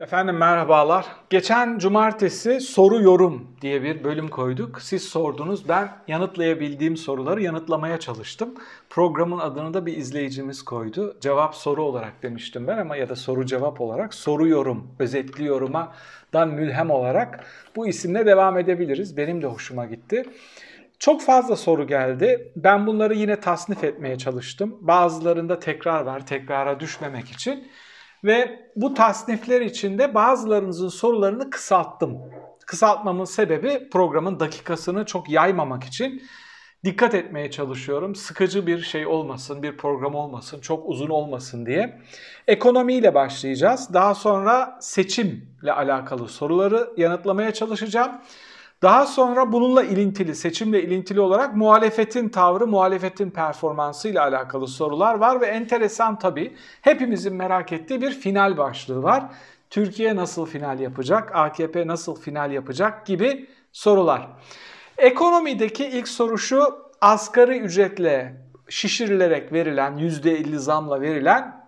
Efendim merhabalar. Geçen cumartesi soru yorum diye bir bölüm koyduk. Siz sordunuz. Ben yanıtlayabildiğim soruları yanıtlamaya çalıştım. Programın adını da bir izleyicimiz koydu. Cevap soru olarak demiştim ben ama ya da soru cevap olarak soru yorum, özetli yoruma dan mülhem olarak bu isimle devam edebiliriz. Benim de hoşuma gitti. Çok fazla soru geldi. Ben bunları yine tasnif etmeye çalıştım. Bazılarında tekrar var, tekrara düşmemek için. Ve bu tasnifler içinde bazılarınızın sorularını kısalttım. Kısaltmamın sebebi programın dakikasını çok yaymamak için dikkat etmeye çalışıyorum. Sıkıcı bir şey olmasın, bir program olmasın, çok uzun olmasın diye. Ekonomiyle başlayacağız. Daha sonra seçimle alakalı soruları yanıtlamaya çalışacağım. Daha sonra bununla ilintili, seçimle ilintili olarak muhalefetin tavrı, muhalefetin performansı ile alakalı sorular var ve enteresan tabii hepimizin merak ettiği bir final başlığı var. Türkiye nasıl final yapacak, AKP nasıl final yapacak gibi sorular. Ekonomideki ilk soru şu, asgari ücretle şişirilerek verilen, %50 zamla verilen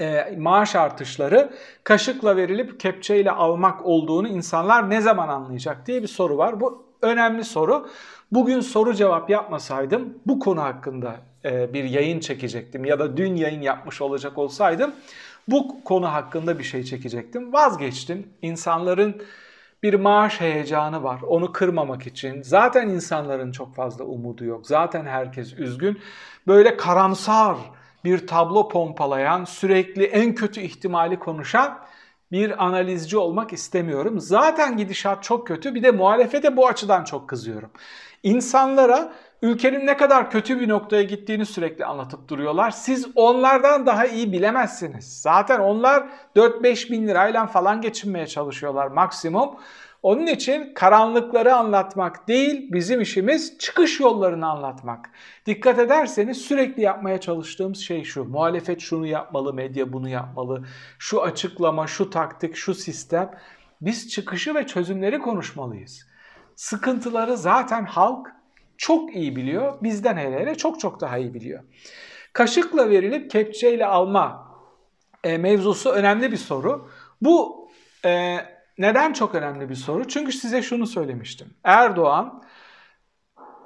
e, maaş artışları kaşıkla verilip kepçeyle almak olduğunu insanlar ne zaman anlayacak diye bir soru var. Bu önemli soru. Bugün soru cevap yapmasaydım bu konu hakkında e, bir yayın çekecektim ya da dün yayın yapmış olacak olsaydım bu konu hakkında bir şey çekecektim. Vazgeçtim. İnsanların bir maaş heyecanı var. Onu kırmamak için. Zaten insanların çok fazla umudu yok. Zaten herkes üzgün. Böyle karamsar bir tablo pompalayan, sürekli en kötü ihtimali konuşan bir analizci olmak istemiyorum. Zaten gidişat çok kötü. Bir de muhalefete bu açıdan çok kızıyorum. İnsanlara ülkenin ne kadar kötü bir noktaya gittiğini sürekli anlatıp duruyorlar. Siz onlardan daha iyi bilemezsiniz. Zaten onlar 4-5 bin lirayla falan geçinmeye çalışıyorlar maksimum. Onun için karanlıkları anlatmak değil, bizim işimiz çıkış yollarını anlatmak. Dikkat ederseniz sürekli yapmaya çalıştığımız şey şu. Muhalefet şunu yapmalı, medya bunu yapmalı. Şu açıklama, şu taktik, şu sistem. Biz çıkışı ve çözümleri konuşmalıyız. Sıkıntıları zaten halk çok iyi biliyor. Bizden hele hele çok çok daha iyi biliyor. Kaşıkla verilip kepçeyle alma e, mevzusu önemli bir soru. Bu e, neden çok önemli bir soru? Çünkü size şunu söylemiştim. Erdoğan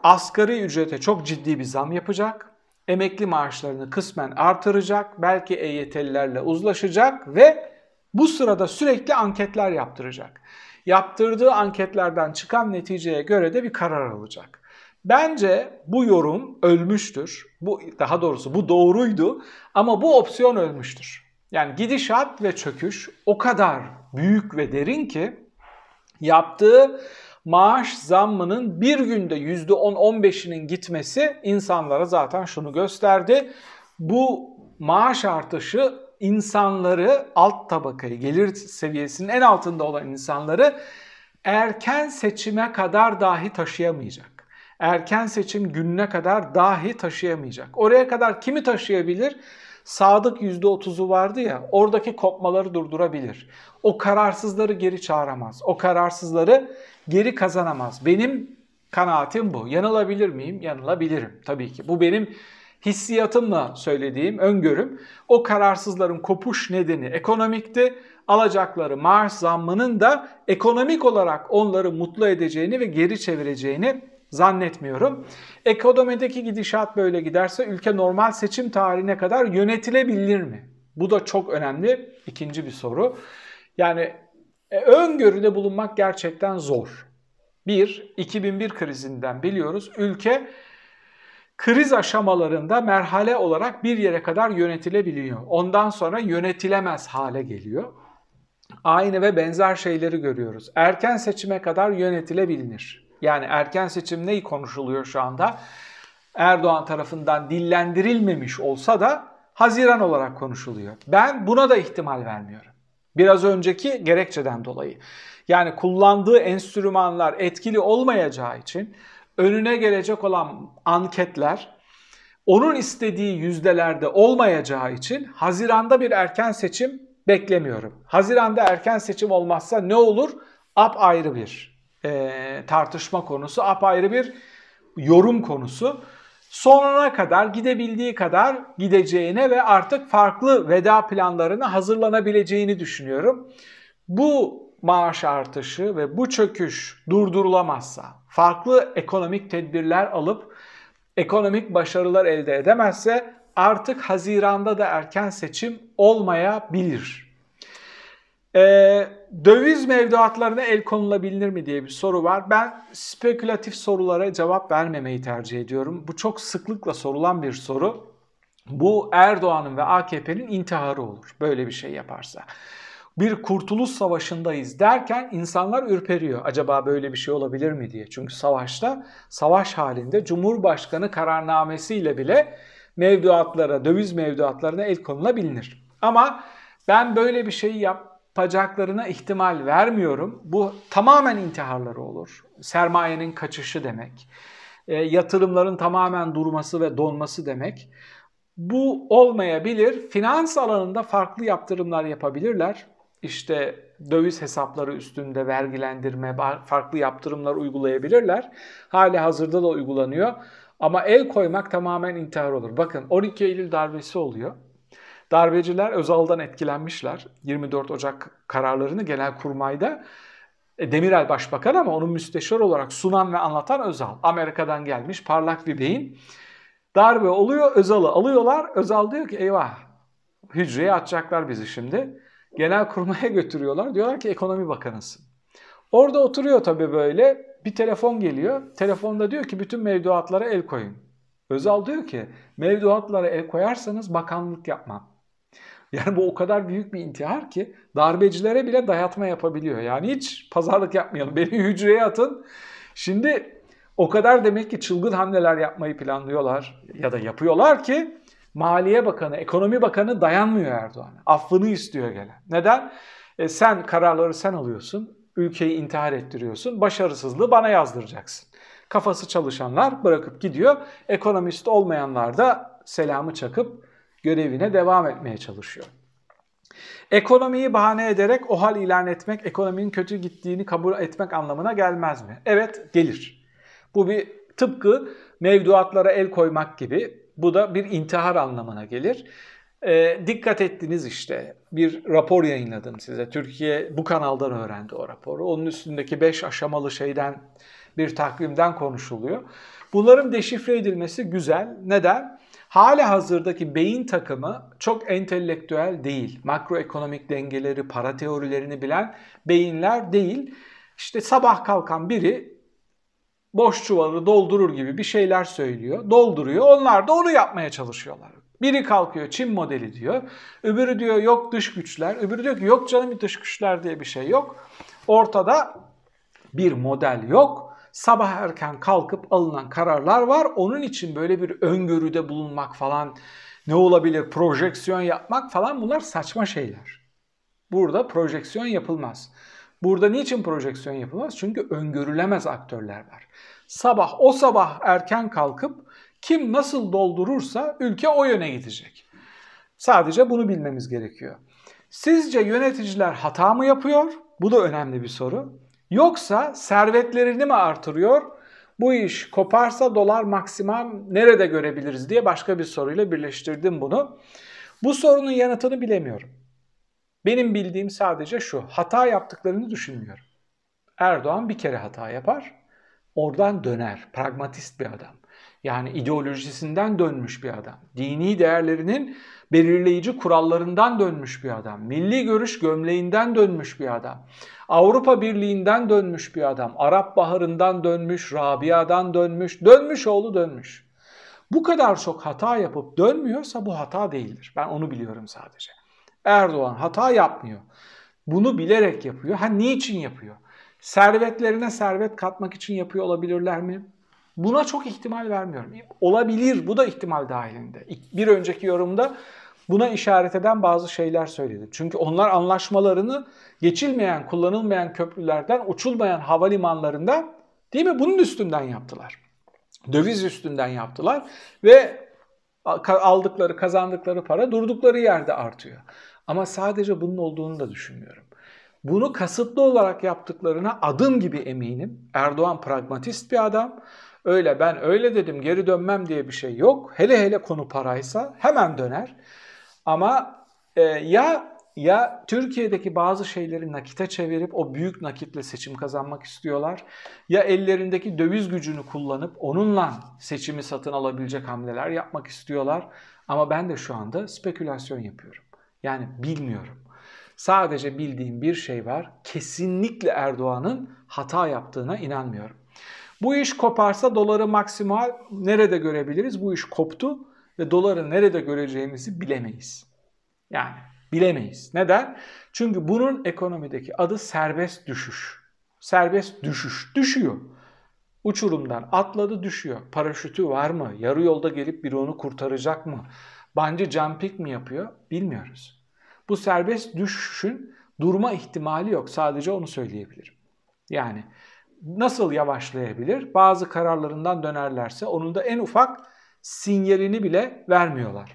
asgari ücrete çok ciddi bir zam yapacak. Emekli maaşlarını kısmen artıracak. Belki EYT'lilerle uzlaşacak ve bu sırada sürekli anketler yaptıracak. Yaptırdığı anketlerden çıkan neticeye göre de bir karar alacak. Bence bu yorum ölmüştür. Bu daha doğrusu bu doğruydu ama bu opsiyon ölmüştür. Yani gidişat ve çöküş o kadar büyük ve derin ki yaptığı maaş zammının bir günde %10-15'inin gitmesi insanlara zaten şunu gösterdi. Bu maaş artışı insanları alt tabakayı, gelir seviyesinin en altında olan insanları erken seçime kadar dahi taşıyamayacak. Erken seçim gününe kadar dahi taşıyamayacak. Oraya kadar kimi taşıyabilir? Sadık %30'u vardı ya oradaki kopmaları durdurabilir. O kararsızları geri çağıramaz. O kararsızları geri kazanamaz. Benim kanaatim bu. Yanılabilir miyim? Yanılabilirim tabii ki. Bu benim hissiyatımla söylediğim öngörüm. O kararsızların kopuş nedeni ekonomikti. Alacakları maaş zammının da ekonomik olarak onları mutlu edeceğini ve geri çevireceğini zannetmiyorum. Ekonomideki gidişat böyle giderse ülke normal seçim tarihine kadar yönetilebilir mi? Bu da çok önemli ikinci bir soru. Yani e, öngörüde bulunmak gerçekten zor. Bir, 2001 krizinden biliyoruz. Ülke kriz aşamalarında merhale olarak bir yere kadar yönetilebiliyor. Ondan sonra yönetilemez hale geliyor. Aynı ve benzer şeyleri görüyoruz. Erken seçime kadar yönetilebilir. Yani erken seçim neyi konuşuluyor şu anda? Erdoğan tarafından dillendirilmemiş olsa da Haziran olarak konuşuluyor. Ben buna da ihtimal vermiyorum. Biraz önceki gerekçeden dolayı. Yani kullandığı enstrümanlar etkili olmayacağı için önüne gelecek olan anketler onun istediği yüzdelerde olmayacağı için Haziran'da bir erken seçim beklemiyorum. Haziran'da erken seçim olmazsa ne olur? Ap ayrı bir e, tartışma konusu, apayrı bir yorum konusu. Sonuna kadar gidebildiği kadar gideceğine ve artık farklı veda planlarına hazırlanabileceğini düşünüyorum. bu maaş artışı ve bu çöküş durdurulamazsa, farklı ekonomik tedbirler alıp ekonomik başarılar elde edemezse artık Haziran'da da erken seçim olmayabilir. Ee, döviz mevduatlarına el konulabilir mi diye bir soru var. Ben spekülatif sorulara cevap vermemeyi tercih ediyorum. Bu çok sıklıkla sorulan bir soru. Bu Erdoğan'ın ve AKP'nin intiharı olur böyle bir şey yaparsa. Bir kurtuluş savaşındayız derken insanlar ürperiyor. Acaba böyle bir şey olabilir mi diye. Çünkü savaşta, savaş halinde Cumhurbaşkanı kararnamesiyle bile mevduatlara, döviz mevduatlarına el konulabilir. Ama ben böyle bir şeyi yapacaklarına ihtimal vermiyorum. Bu tamamen intiharları olur. Sermayenin kaçışı demek. E, yatırımların tamamen durması ve donması demek. Bu olmayabilir. Finans alanında farklı yaptırımlar yapabilirler. İşte döviz hesapları üstünde vergilendirme, farklı yaptırımlar uygulayabilirler. Hali hazırda da uygulanıyor. Ama el koymak tamamen intihar olur. Bakın 12 Eylül darbesi oluyor. Darbeciler Özal'dan etkilenmişler. 24 Ocak kararlarını genel kurmayda e, Demirel başbakan ama onun müsteşar olarak sunan ve anlatan Özal. Amerika'dan gelmiş parlak bir beyin. Darbe oluyor, Özal'ı alıyorlar. Özal diyor ki eyvah hücreye atacaklar bizi şimdi. Genel kurmaya götürüyorlar. Diyorlar ki ekonomi bakanısın. Orada oturuyor tabii böyle. Bir telefon geliyor. Telefonda diyor ki bütün mevduatlara el koyun. Özal diyor ki mevduatlara el koyarsanız bakanlık yapmam. Yani bu o kadar büyük bir intihar ki darbecilere bile dayatma yapabiliyor. Yani hiç pazarlık yapmayalım. Beni hücreye atın. Şimdi o kadar demek ki çılgın hamleler yapmayı planlıyorlar ya da yapıyorlar ki Maliye Bakanı, Ekonomi Bakanı dayanmıyor Erdoğan'a. Affını istiyor gelen. Neden? E sen kararları sen alıyorsun, ülkeyi intihar ettiriyorsun, başarısızlığı bana yazdıracaksın. Kafası çalışanlar bırakıp gidiyor, ekonomist olmayanlar da selamı çakıp görevine devam etmeye çalışıyor. Ekonomiyi bahane ederek o hal ilan etmek, ekonominin kötü gittiğini kabul etmek anlamına gelmez mi? Evet, gelir. Bu bir tıpkı mevduatlara el koymak gibi bu da bir intihar anlamına gelir. E, dikkat ettiniz işte bir rapor yayınladım size. Türkiye bu kanaldan öğrendi o raporu. Onun üstündeki 5 aşamalı şeyden bir takvimden konuşuluyor. Bunların deşifre edilmesi güzel. Neden? Hali hazırdaki beyin takımı çok entelektüel değil. Makroekonomik dengeleri, para teorilerini bilen beyinler değil. İşte sabah kalkan biri boş çuvalı doldurur gibi bir şeyler söylüyor. Dolduruyor. Onlar da onu yapmaya çalışıyorlar. Biri kalkıyor Çin modeli diyor. Öbürü diyor yok dış güçler. Öbürü diyor ki yok canım dış güçler diye bir şey yok. Ortada bir model yok. Sabah erken kalkıp alınan kararlar var. Onun için böyle bir öngörüde bulunmak falan ne olabilir? Projeksiyon yapmak falan bunlar saçma şeyler. Burada projeksiyon yapılmaz. Burada niçin projeksiyon yapılmaz? Çünkü öngörülemez aktörler var. Sabah o sabah erken kalkıp kim nasıl doldurursa ülke o yöne gidecek. Sadece bunu bilmemiz gerekiyor. Sizce yöneticiler hata mı yapıyor? Bu da önemli bir soru. Yoksa servetlerini mi artırıyor? Bu iş koparsa dolar maksimum nerede görebiliriz diye başka bir soruyla birleştirdim bunu. Bu sorunun yanıtını bilemiyorum. Benim bildiğim sadece şu. Hata yaptıklarını düşünmüyorum. Erdoğan bir kere hata yapar. Oradan döner. Pragmatist bir adam. Yani ideolojisinden dönmüş bir adam. Dini değerlerinin belirleyici kurallarından dönmüş bir adam. Milli görüş gömleğinden dönmüş bir adam. Avrupa Birliği'nden dönmüş bir adam. Arap Baharı'ndan dönmüş, Rabia'dan dönmüş, dönmüş oğlu dönmüş. Bu kadar çok hata yapıp dönmüyorsa bu hata değildir. Ben onu biliyorum sadece. Erdoğan hata yapmıyor. Bunu bilerek yapıyor. Ha niçin yapıyor? Servetlerine servet katmak için yapıyor olabilirler mi? Buna çok ihtimal vermiyorum. Olabilir, bu da ihtimal dahilinde. Bir önceki yorumda buna işaret eden bazı şeyler söyledim. Çünkü onlar anlaşmalarını geçilmeyen, kullanılmayan köprülerden, uçulmayan havalimanlarında değil mi? Bunun üstünden yaptılar. Döviz üstünden yaptılar ve aldıkları, kazandıkları para durdukları yerde artıyor. Ama sadece bunun olduğunu da düşünmüyorum. Bunu kasıtlı olarak yaptıklarına adım gibi eminim. Erdoğan pragmatist bir adam. Öyle ben öyle dedim geri dönmem diye bir şey yok. Hele hele konu paraysa hemen döner. Ama e, ya ya Türkiye'deki bazı şeyleri nakite çevirip o büyük nakitle seçim kazanmak istiyorlar ya ellerindeki döviz gücünü kullanıp onunla seçimi satın alabilecek hamleler yapmak istiyorlar. Ama ben de şu anda spekülasyon yapıyorum. Yani bilmiyorum. Sadece bildiğim bir şey var. Kesinlikle Erdoğan'ın hata yaptığına inanmıyorum. Bu iş koparsa doları maksimal nerede görebiliriz? Bu iş koptu ve doları nerede göreceğimizi bilemeyiz. Yani bilemeyiz. Neden? Çünkü bunun ekonomideki adı serbest düşüş. Serbest düşüş. Düşüyor. Uçurumdan atladı düşüyor. Paraşütü var mı? Yarı yolda gelip biri onu kurtaracak mı? Bence jumping mi yapıyor? Bilmiyoruz. Bu serbest düşüşün durma ihtimali yok. Sadece onu söyleyebilirim. Yani nasıl yavaşlayabilir? Bazı kararlarından dönerlerse onun da en ufak sinyalini bile vermiyorlar.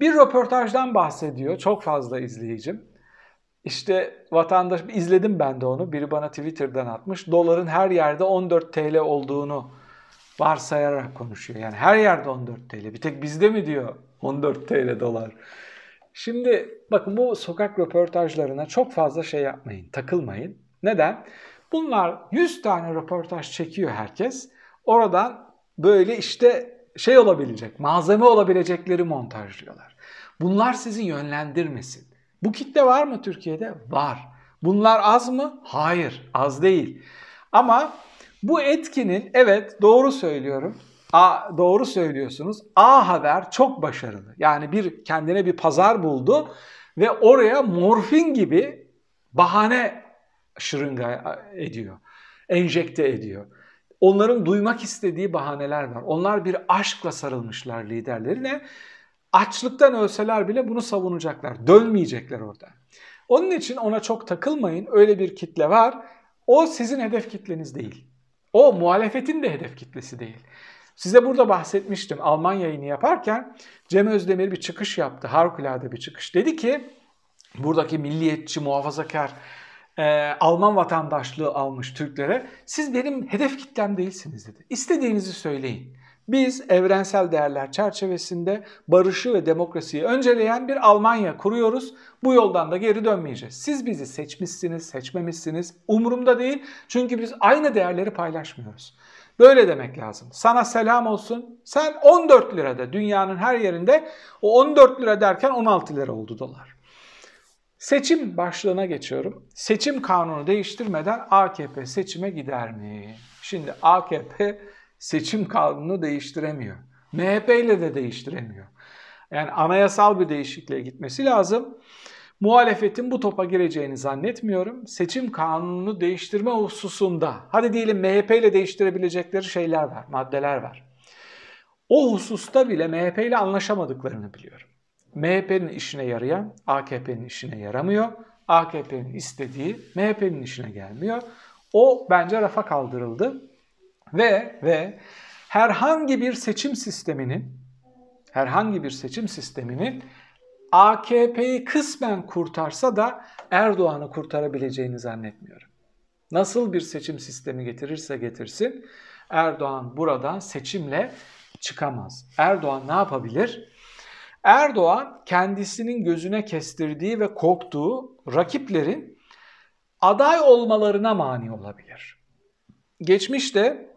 Bir röportajdan bahsediyor. Çok fazla izleyicim. İşte vatandaş izledim ben de onu. Biri bana Twitter'dan atmış. Doların her yerde 14 TL olduğunu varsayarak konuşuyor. Yani her yerde 14 TL. Bir tek bizde mi diyor 14 TL dolar. Şimdi bakın bu sokak röportajlarına çok fazla şey yapmayın, takılmayın. Neden? Bunlar 100 tane röportaj çekiyor herkes. Oradan böyle işte şey olabilecek, malzeme olabilecekleri montajlıyorlar. Bunlar sizi yönlendirmesin. Bu kitle var mı Türkiye'de? Var. Bunlar az mı? Hayır, az değil. Ama bu etkinin evet doğru söylüyorum. A, doğru söylüyorsunuz. A Haber çok başarılı. Yani bir kendine bir pazar buldu ve oraya morfin gibi bahane şırınga ediyor. Enjekte ediyor. Onların duymak istediği bahaneler var. Onlar bir aşkla sarılmışlar liderlerine. Açlıktan ölseler bile bunu savunacaklar. Dönmeyecekler orada. Onun için ona çok takılmayın. Öyle bir kitle var. O sizin hedef kitleniz değil. O muhalefetin de hedef kitlesi değil. Size burada bahsetmiştim Alman yayını yaparken Cem Özdemir bir çıkış yaptı. Harikulade bir çıkış. Dedi ki buradaki milliyetçi, muhafazakar e, Alman vatandaşlığı almış Türklere siz benim hedef kitlem değilsiniz dedi. İstediğinizi söyleyin. Biz evrensel değerler çerçevesinde barışı ve demokrasiyi önceleyen bir Almanya kuruyoruz. Bu yoldan da geri dönmeyeceğiz. Siz bizi seçmişsiniz, seçmemişsiniz. Umurumda değil. Çünkü biz aynı değerleri paylaşmıyoruz. Böyle demek lazım. Sana selam olsun. Sen 14 lirada dünyanın her yerinde o 14 lira derken 16 lira oldu dolar. Seçim başlığına geçiyorum. Seçim kanunu değiştirmeden AKP seçime gider mi? Şimdi AKP seçim kanunu değiştiremiyor. MHP ile de değiştiremiyor. Yani anayasal bir değişikliğe gitmesi lazım. Muhalefetin bu topa gireceğini zannetmiyorum. Seçim kanununu değiştirme hususunda, hadi diyelim MHP ile değiştirebilecekleri şeyler var, maddeler var. O hususta bile MHP ile anlaşamadıklarını biliyorum. MHP'nin işine yarayan AKP'nin işine yaramıyor. AKP'nin istediği MHP'nin işine gelmiyor. O bence rafa kaldırıldı. Ve ve herhangi bir seçim sisteminin herhangi bir seçim sisteminin AKP'yi kısmen kurtarsa da Erdoğan'ı kurtarabileceğini zannetmiyorum. Nasıl bir seçim sistemi getirirse getirsin Erdoğan buradan seçimle çıkamaz. Erdoğan ne yapabilir? Erdoğan kendisinin gözüne kestirdiği ve korktuğu rakiplerin aday olmalarına mani olabilir. Geçmişte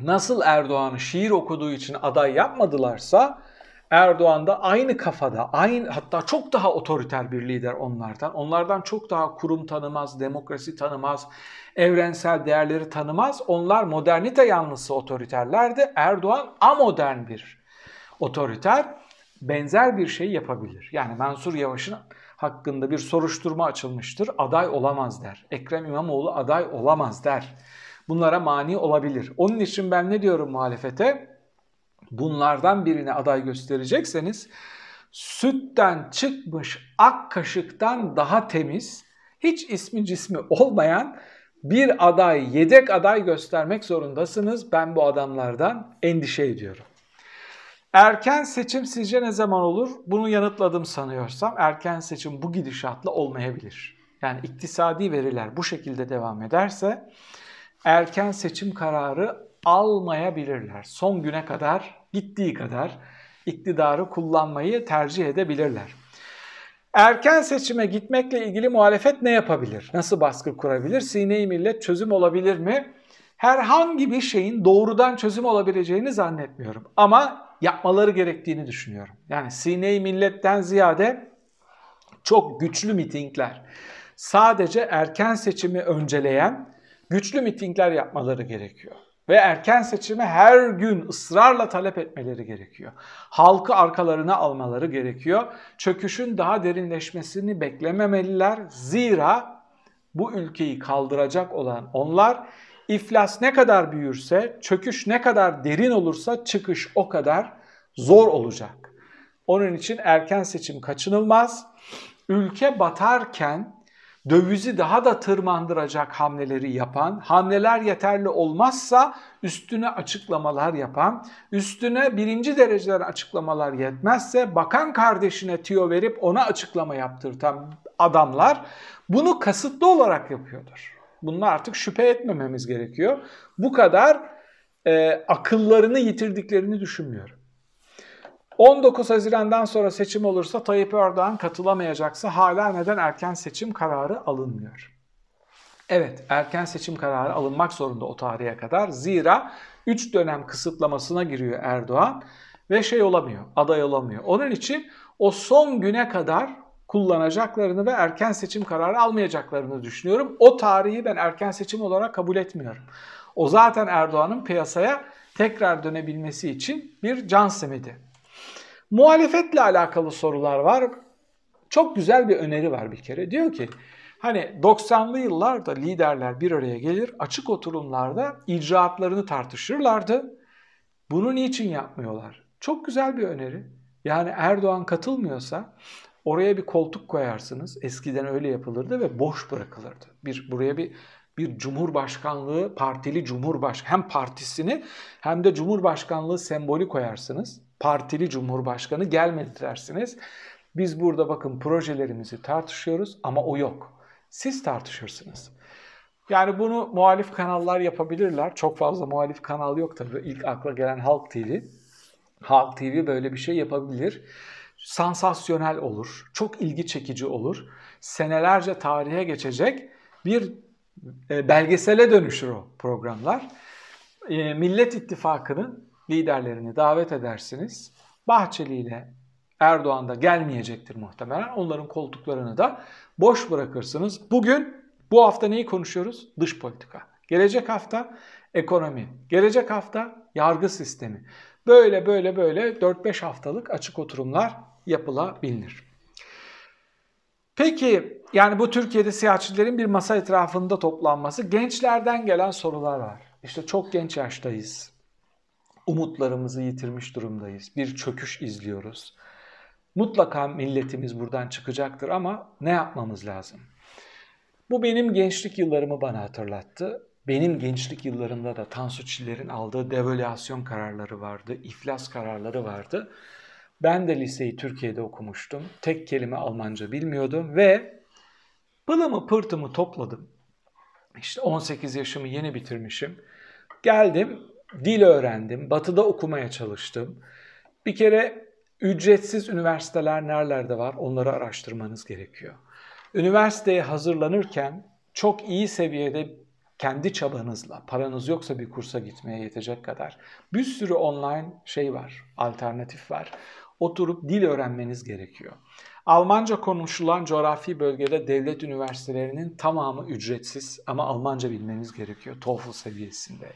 nasıl Erdoğan'ı şiir okuduğu için aday yapmadılarsa Erdoğan da aynı kafada, aynı hatta çok daha otoriter bir lider onlardan. Onlardan çok daha kurum tanımaz, demokrasi tanımaz, evrensel değerleri tanımaz. Onlar modernite yanlısı otoriterlerdi. Erdoğan amodern bir otoriter benzer bir şey yapabilir. Yani Mansur Yavaş'ın hakkında bir soruşturma açılmıştır. Aday olamaz der. Ekrem İmamoğlu aday olamaz der. Bunlara mani olabilir. Onun için ben ne diyorum muhalefete? Bunlardan birini aday gösterecekseniz sütten çıkmış ak kaşıktan daha temiz, hiç ismi cismi olmayan bir aday, yedek aday göstermek zorundasınız. Ben bu adamlardan endişe ediyorum. Erken seçim sizce ne zaman olur? Bunu yanıtladım sanıyorsam erken seçim bu gidişatla olmayabilir. Yani iktisadi veriler bu şekilde devam ederse erken seçim kararı almayabilirler. Son güne kadar gittiği kadar iktidarı kullanmayı tercih edebilirler. Erken seçime gitmekle ilgili muhalefet ne yapabilir? Nasıl baskı kurabilir? Sine-i millet çözüm olabilir mi? Herhangi bir şeyin doğrudan çözüm olabileceğini zannetmiyorum. Ama yapmaları gerektiğini düşünüyorum. Yani sine-i milletten ziyade çok güçlü mitingler, sadece erken seçimi önceleyen güçlü mitingler yapmaları gerekiyor. Ve erken seçimi her gün ısrarla talep etmeleri gerekiyor. Halkı arkalarına almaları gerekiyor. Çöküşün daha derinleşmesini beklememeliler. Zira bu ülkeyi kaldıracak olan onlar iflas ne kadar büyürse, çöküş ne kadar derin olursa çıkış o kadar zor olacak. Onun için erken seçim kaçınılmaz. Ülke batarken dövizi daha da tırmandıracak hamleleri yapan, hamleler yeterli olmazsa üstüne açıklamalar yapan, üstüne birinci dereceden açıklamalar yetmezse bakan kardeşine tüyo verip ona açıklama yaptırtan adamlar bunu kasıtlı olarak yapıyordur. Bununla artık şüphe etmememiz gerekiyor. Bu kadar e, akıllarını yitirdiklerini düşünmüyorum. 19 Haziran'dan sonra seçim olursa Tayyip Erdoğan katılamayacaksa hala neden erken seçim kararı alınmıyor? Evet, erken seçim kararı alınmak zorunda o tarihe kadar. Zira 3 dönem kısıtlamasına giriyor Erdoğan ve şey olamıyor, aday olamıyor. Onun için o son güne kadar kullanacaklarını ve erken seçim kararı almayacaklarını düşünüyorum. O tarihi ben erken seçim olarak kabul etmiyorum. O zaten Erdoğan'ın piyasaya tekrar dönebilmesi için bir can simidi. Muhalefetle alakalı sorular var. Çok güzel bir öneri var bir kere. Diyor ki hani 90'lı yıllarda liderler bir araya gelir açık oturumlarda icraatlarını tartışırlardı. Bunu niçin yapmıyorlar? Çok güzel bir öneri. Yani Erdoğan katılmıyorsa oraya bir koltuk koyarsınız. Eskiden öyle yapılırdı ve boş bırakılırdı. Bir buraya bir bir cumhurbaşkanlığı, partili cumhurbaş hem partisini hem de cumhurbaşkanlığı sembolü koyarsınız partili cumhurbaşkanı gelmedi dersiniz. Biz burada bakın projelerimizi tartışıyoruz ama o yok. Siz tartışırsınız. Yani bunu muhalif kanallar yapabilirler. Çok fazla muhalif kanal yok tabii. İlk akla gelen Halk TV. Halk TV böyle bir şey yapabilir. Sansasyonel olur. Çok ilgi çekici olur. Senelerce tarihe geçecek bir e, belgesele dönüşür o programlar. E, Millet İttifakı'nın liderlerini davet edersiniz. Bahçeli ile Erdoğan da gelmeyecektir muhtemelen. Onların koltuklarını da boş bırakırsınız. Bugün bu hafta neyi konuşuyoruz? Dış politika. Gelecek hafta ekonomi. Gelecek hafta yargı sistemi. Böyle böyle böyle 4-5 haftalık açık oturumlar yapılabilir. Peki yani bu Türkiye'de siyasetçilerin bir masa etrafında toplanması gençlerden gelen sorular var. İşte çok genç yaştayız umutlarımızı yitirmiş durumdayız. Bir çöküş izliyoruz. Mutlaka milletimiz buradan çıkacaktır ama ne yapmamız lazım? Bu benim gençlik yıllarımı bana hatırlattı. Benim gençlik yıllarımda da Tansu Çiller'in aldığı devalüasyon kararları vardı, iflas kararları vardı. Ben de liseyi Türkiye'de okumuştum. Tek kelime Almanca bilmiyordum ve pılımı pırtımı topladım. İşte 18 yaşımı yeni bitirmişim. Geldim dil öğrendim, batıda okumaya çalıştım. Bir kere ücretsiz üniversiteler nerelerde var onları araştırmanız gerekiyor. Üniversiteye hazırlanırken çok iyi seviyede kendi çabanızla, paranız yoksa bir kursa gitmeye yetecek kadar bir sürü online şey var, alternatif var. Oturup dil öğrenmeniz gerekiyor. Almanca konuşulan coğrafi bölgede devlet üniversitelerinin tamamı ücretsiz ama Almanca bilmeniz gerekiyor TOEFL seviyesinde.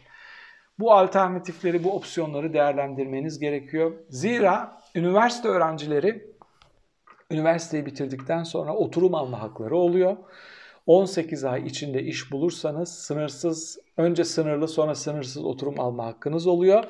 Bu alternatifleri, bu opsiyonları değerlendirmeniz gerekiyor. Zira üniversite öğrencileri üniversiteyi bitirdikten sonra oturum alma hakları oluyor. 18 ay içinde iş bulursanız sınırsız, önce sınırlı sonra sınırsız oturum alma hakkınız oluyor.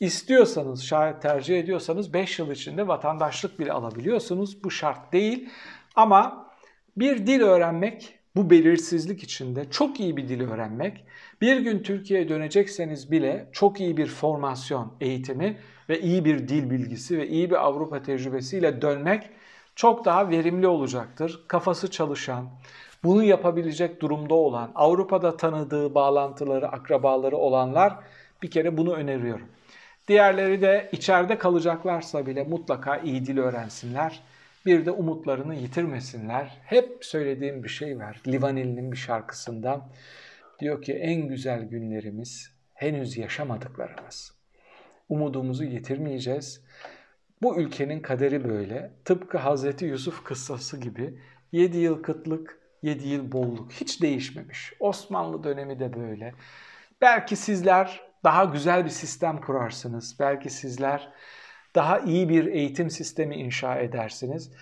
İstiyorsanız, şayet tercih ediyorsanız 5 yıl içinde vatandaşlık bile alabiliyorsunuz. Bu şart değil ama bir dil öğrenmek bu belirsizlik içinde çok iyi bir dil öğrenmek, bir gün Türkiye'ye dönecekseniz bile çok iyi bir formasyon eğitimi ve iyi bir dil bilgisi ve iyi bir Avrupa tecrübesiyle dönmek çok daha verimli olacaktır. Kafası çalışan, bunu yapabilecek durumda olan, Avrupa'da tanıdığı bağlantıları, akrabaları olanlar bir kere bunu öneriyorum. Diğerleri de içeride kalacaklarsa bile mutlaka iyi dil öğrensinler. Bir de umutlarını yitirmesinler. Hep söylediğim bir şey var. Livaneli'nin bir şarkısından. Diyor ki en güzel günlerimiz henüz yaşamadıklarımız. Umudumuzu yitirmeyeceğiz. Bu ülkenin kaderi böyle. Tıpkı Hazreti Yusuf kıssası gibi 7 yıl kıtlık, 7 yıl bolluk hiç değişmemiş. Osmanlı dönemi de böyle. Belki sizler daha güzel bir sistem kurarsınız. Belki sizler daha iyi bir eğitim sistemi inşa edersiniz.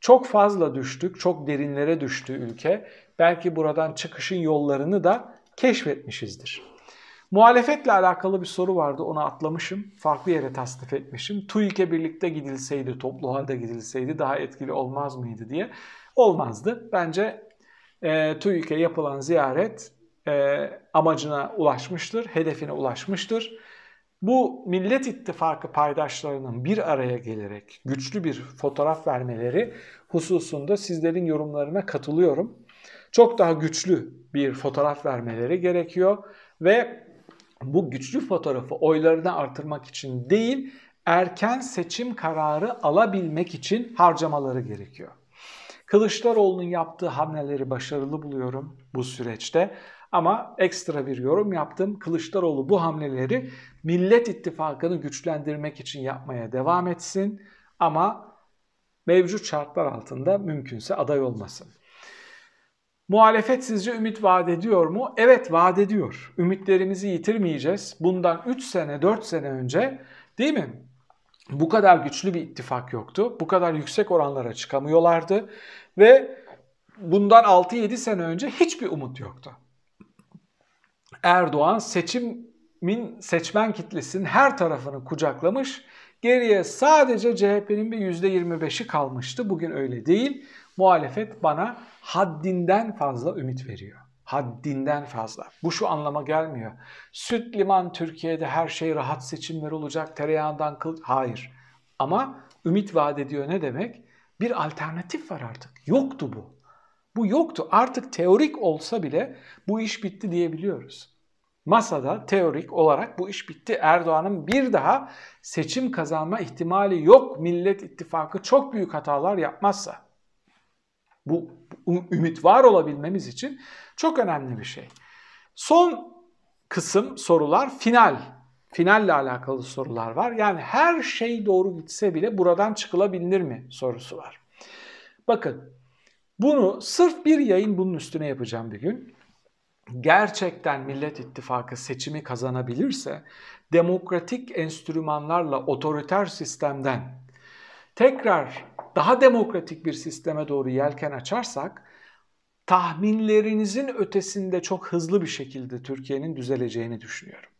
Çok fazla düştük, çok derinlere düştü ülke. Belki buradan çıkışın yollarını da keşfetmişizdir. Muhalefetle alakalı bir soru vardı onu atlamışım. Farklı yere tasnif etmişim. TÜİK'e birlikte gidilseydi, toplu halde gidilseydi daha etkili olmaz mıydı diye. Olmazdı. Bence e, TÜİK'e yapılan ziyaret e, amacına ulaşmıştır, hedefine ulaşmıştır. Bu Millet İttifakı paydaşlarının bir araya gelerek güçlü bir fotoğraf vermeleri hususunda sizlerin yorumlarına katılıyorum. Çok daha güçlü bir fotoğraf vermeleri gerekiyor ve bu güçlü fotoğrafı oylarını artırmak için değil, erken seçim kararı alabilmek için harcamaları gerekiyor. Kılıçdaroğlu'nun yaptığı hamleleri başarılı buluyorum bu süreçte. Ama ekstra bir yorum yaptım. Kılıçdaroğlu bu hamleleri Millet İttifakı'nı güçlendirmek için yapmaya devam etsin. Ama mevcut şartlar altında mümkünse aday olmasın. Muhalefet sizce ümit vaat ediyor mu? Evet vaat ediyor. Ümitlerimizi yitirmeyeceğiz. Bundan 3 sene 4 sene önce değil mi? Bu kadar güçlü bir ittifak yoktu. Bu kadar yüksek oranlara çıkamıyorlardı. Ve bundan 6-7 sene önce hiçbir umut yoktu. Erdoğan seçimin seçmen kitlesinin her tarafını kucaklamış. Geriye sadece CHP'nin bir %25'i kalmıştı. Bugün öyle değil. Muhalefet bana haddinden fazla ümit veriyor. Haddinden fazla. Bu şu anlama gelmiyor. Süt liman Türkiye'de her şey rahat seçimler olacak. Tereyağından kıl... Hayır. Ama ümit vaat ediyor ne demek? Bir alternatif var artık. Yoktu bu. Bu yoktu. Artık teorik olsa bile bu iş bitti diyebiliyoruz. Masada teorik olarak bu iş bitti. Erdoğan'ın bir daha seçim kazanma ihtimali yok. Millet İttifakı çok büyük hatalar yapmazsa. Bu ümit var olabilmemiz için çok önemli bir şey. Son kısım sorular final. Finalle alakalı sorular var. Yani her şey doğru gitse bile buradan çıkılabilir mi sorusu var. Bakın bunu sırf bir yayın bunun üstüne yapacağım bir gün. Gerçekten Millet İttifakı seçimi kazanabilirse demokratik enstrümanlarla otoriter sistemden tekrar daha demokratik bir sisteme doğru yelken açarsak tahminlerinizin ötesinde çok hızlı bir şekilde Türkiye'nin düzeleceğini düşünüyorum.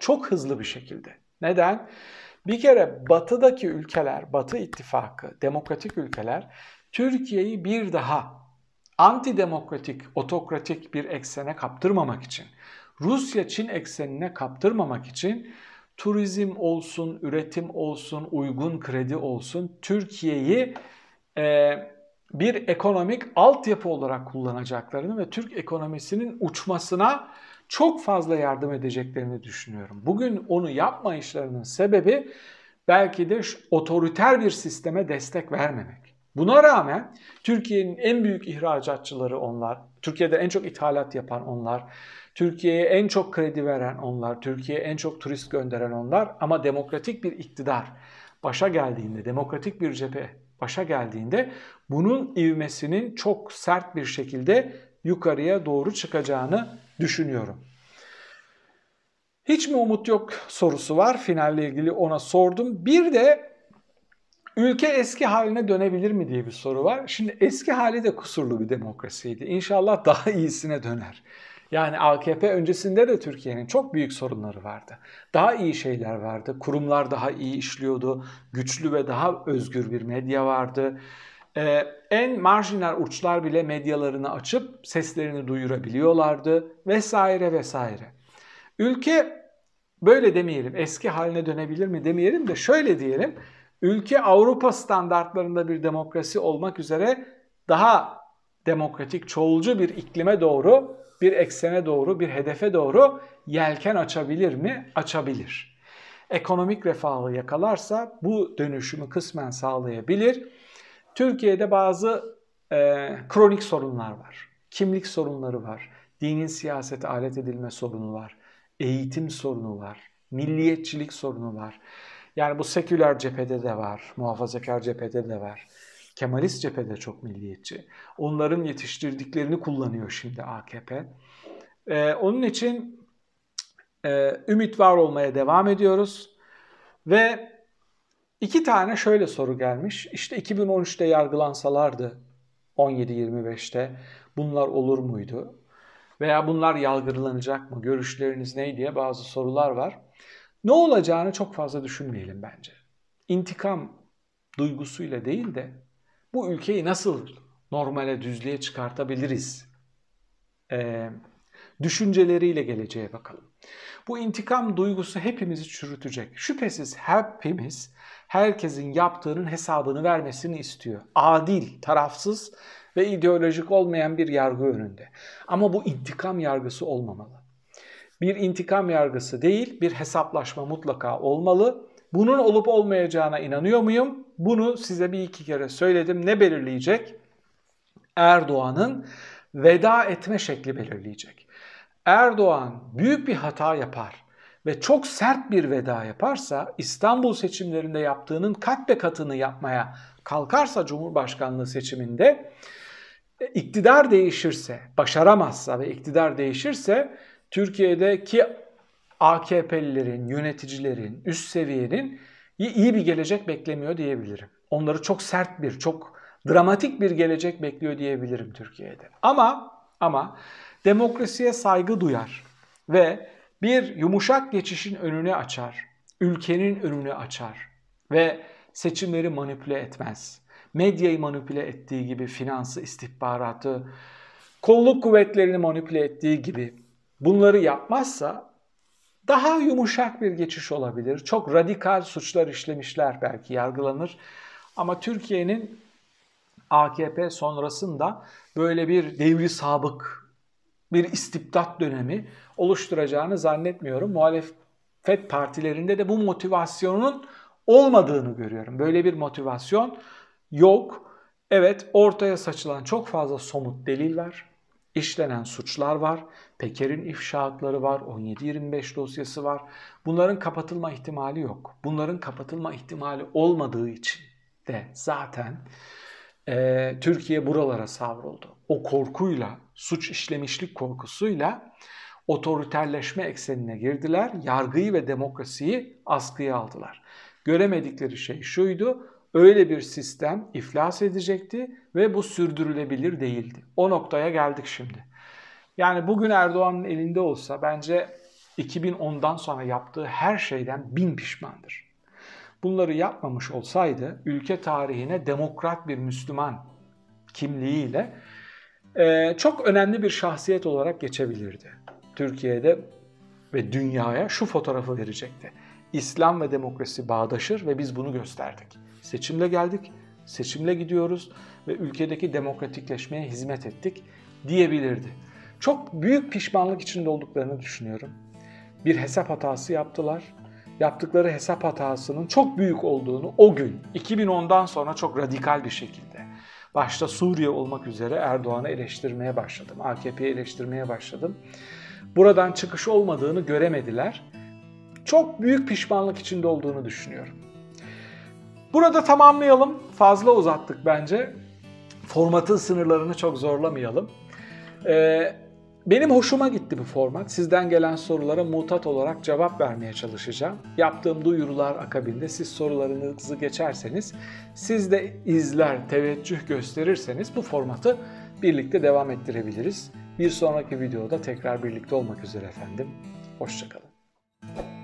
Çok hızlı bir şekilde. Neden? Bir kere batıdaki ülkeler, batı ittifakı, demokratik ülkeler Türkiye'yi bir daha antidemokratik, otokratik bir eksene kaptırmamak için, Rusya-Çin eksenine kaptırmamak için turizm olsun, üretim olsun, uygun kredi olsun Türkiye'yi e, bir ekonomik altyapı olarak kullanacaklarını ve Türk ekonomisinin uçmasına çok fazla yardım edeceklerini düşünüyorum. Bugün onu yapmayışlarının sebebi belki de otoriter bir sisteme destek vermemek. Buna rağmen Türkiye'nin en büyük ihracatçıları onlar, Türkiye'de en çok ithalat yapan onlar, Türkiye'ye en çok kredi veren onlar, Türkiye'ye en çok turist gönderen onlar ama demokratik bir iktidar başa geldiğinde, demokratik bir cephe başa geldiğinde bunun ivmesinin çok sert bir şekilde yukarıya doğru çıkacağını düşünüyorum. Hiç mi umut yok sorusu var finalle ilgili ona sordum. Bir de ülke eski haline dönebilir mi diye bir soru var. Şimdi eski hali de kusurlu bir demokrasiydi. İnşallah daha iyisine döner. Yani AKP öncesinde de Türkiye'nin çok büyük sorunları vardı. Daha iyi şeyler vardı. Kurumlar daha iyi işliyordu. Güçlü ve daha özgür bir medya vardı. Ee, en marjinal uçlar bile medyalarını açıp seslerini duyurabiliyorlardı vesaire vesaire. Ülke böyle demeyelim eski haline dönebilir mi demeyelim de şöyle diyelim. Ülke Avrupa standartlarında bir demokrasi olmak üzere daha demokratik, çoğulcu bir iklime doğru bir eksene doğru, bir hedefe doğru yelken açabilir mi? Açabilir. Ekonomik refahı yakalarsa bu dönüşümü kısmen sağlayabilir Türkiye'de bazı e, kronik sorunlar var. Kimlik sorunları var. Dinin siyasete alet edilme sorunu var. Eğitim sorunu var. Milliyetçilik sorunu var. Yani bu seküler cephede de var. Muhafazakar cephede de var. Kemalist cephede çok milliyetçi. Onların yetiştirdiklerini kullanıyor şimdi AKP. Ee, onun için e, ümit var olmaya devam ediyoruz. Ve iki tane şöyle soru gelmiş. İşte 2013'te yargılansalardı 17-25'te bunlar olur muydu? Veya bunlar yargılanacak mı? Görüşleriniz ne diye bazı sorular var. Ne olacağını çok fazla düşünmeyelim bence. İntikam duygusuyla değil de bu ülkeyi nasıl normale, düzlüğe çıkartabiliriz? Ee, düşünceleriyle geleceğe bakalım. Bu intikam duygusu hepimizi çürütecek. Şüphesiz hepimiz herkesin yaptığının hesabını vermesini istiyor. Adil, tarafsız ve ideolojik olmayan bir yargı önünde. Ama bu intikam yargısı olmamalı. Bir intikam yargısı değil, bir hesaplaşma mutlaka olmalı. Bunun olup olmayacağına inanıyor muyum? Bunu size bir iki kere söyledim. Ne belirleyecek? Erdoğan'ın veda etme şekli belirleyecek. Erdoğan büyük bir hata yapar ve çok sert bir veda yaparsa İstanbul seçimlerinde yaptığının kat be katını yapmaya kalkarsa Cumhurbaşkanlığı seçiminde e, iktidar değişirse, başaramazsa ve iktidar değişirse Türkiye'deki AKP'lilerin, yöneticilerin, üst seviyenin iyi bir gelecek beklemiyor diyebilirim. Onları çok sert bir, çok dramatik bir gelecek bekliyor diyebilirim Türkiye'de. Ama ama demokrasiye saygı duyar ve bir yumuşak geçişin önünü açar, ülkenin önünü açar ve seçimleri manipüle etmez. Medyayı manipüle ettiği gibi finansı, istihbaratı, kolluk kuvvetlerini manipüle ettiği gibi bunları yapmazsa daha yumuşak bir geçiş olabilir. Çok radikal suçlar işlemişler belki yargılanır. Ama Türkiye'nin AKP sonrasında böyle bir devri sabık, bir istibdat dönemi oluşturacağını zannetmiyorum. Muhalefet partilerinde de bu motivasyonun olmadığını görüyorum. Böyle bir motivasyon yok. Evet ortaya saçılan çok fazla somut delil var. İşlenen suçlar var. Peker'in ifşaatları var. 17-25 dosyası var. Bunların kapatılma ihtimali yok. Bunların kapatılma ihtimali olmadığı için de zaten e, Türkiye buralara savruldu. O korkuyla, suç işlemişlik korkusuyla otoriterleşme eksenine girdiler. Yargıyı ve demokrasiyi askıya aldılar. Göremedikleri şey şuydu. Öyle bir sistem iflas edecekti ve bu sürdürülebilir değildi. O noktaya geldik şimdi. Yani bugün Erdoğan'ın elinde olsa bence 2010'dan sonra yaptığı her şeyden bin pişmandır. Bunları yapmamış olsaydı ülke tarihine demokrat bir Müslüman kimliğiyle e, çok önemli bir şahsiyet olarak geçebilirdi. Türkiye'de ve dünyaya şu fotoğrafı verecekti. İslam ve demokrasi bağdaşır ve biz bunu gösterdik. Seçimle geldik, seçimle gidiyoruz ve ülkedeki demokratikleşmeye hizmet ettik diyebilirdi. Çok büyük pişmanlık içinde olduklarını düşünüyorum. Bir hesap hatası yaptılar. Yaptıkları hesap hatasının çok büyük olduğunu o gün 2010'dan sonra çok radikal bir şekilde başta Suriye olmak üzere Erdoğan'ı eleştirmeye başladım. AKP'yi eleştirmeye başladım. Buradan çıkış olmadığını göremediler. Çok büyük pişmanlık içinde olduğunu düşünüyorum. Burada tamamlayalım. Fazla uzattık bence. Formatın sınırlarını çok zorlamayalım. Ee, benim hoşuma gitti bu format. Sizden gelen sorulara mutat olarak cevap vermeye çalışacağım. Yaptığım duyurular akabinde siz sorularınızı geçerseniz, siz de izler, teveccüh gösterirseniz bu formatı birlikte devam ettirebiliriz. Bir sonraki videoda tekrar birlikte olmak üzere efendim. Hoşçakalın.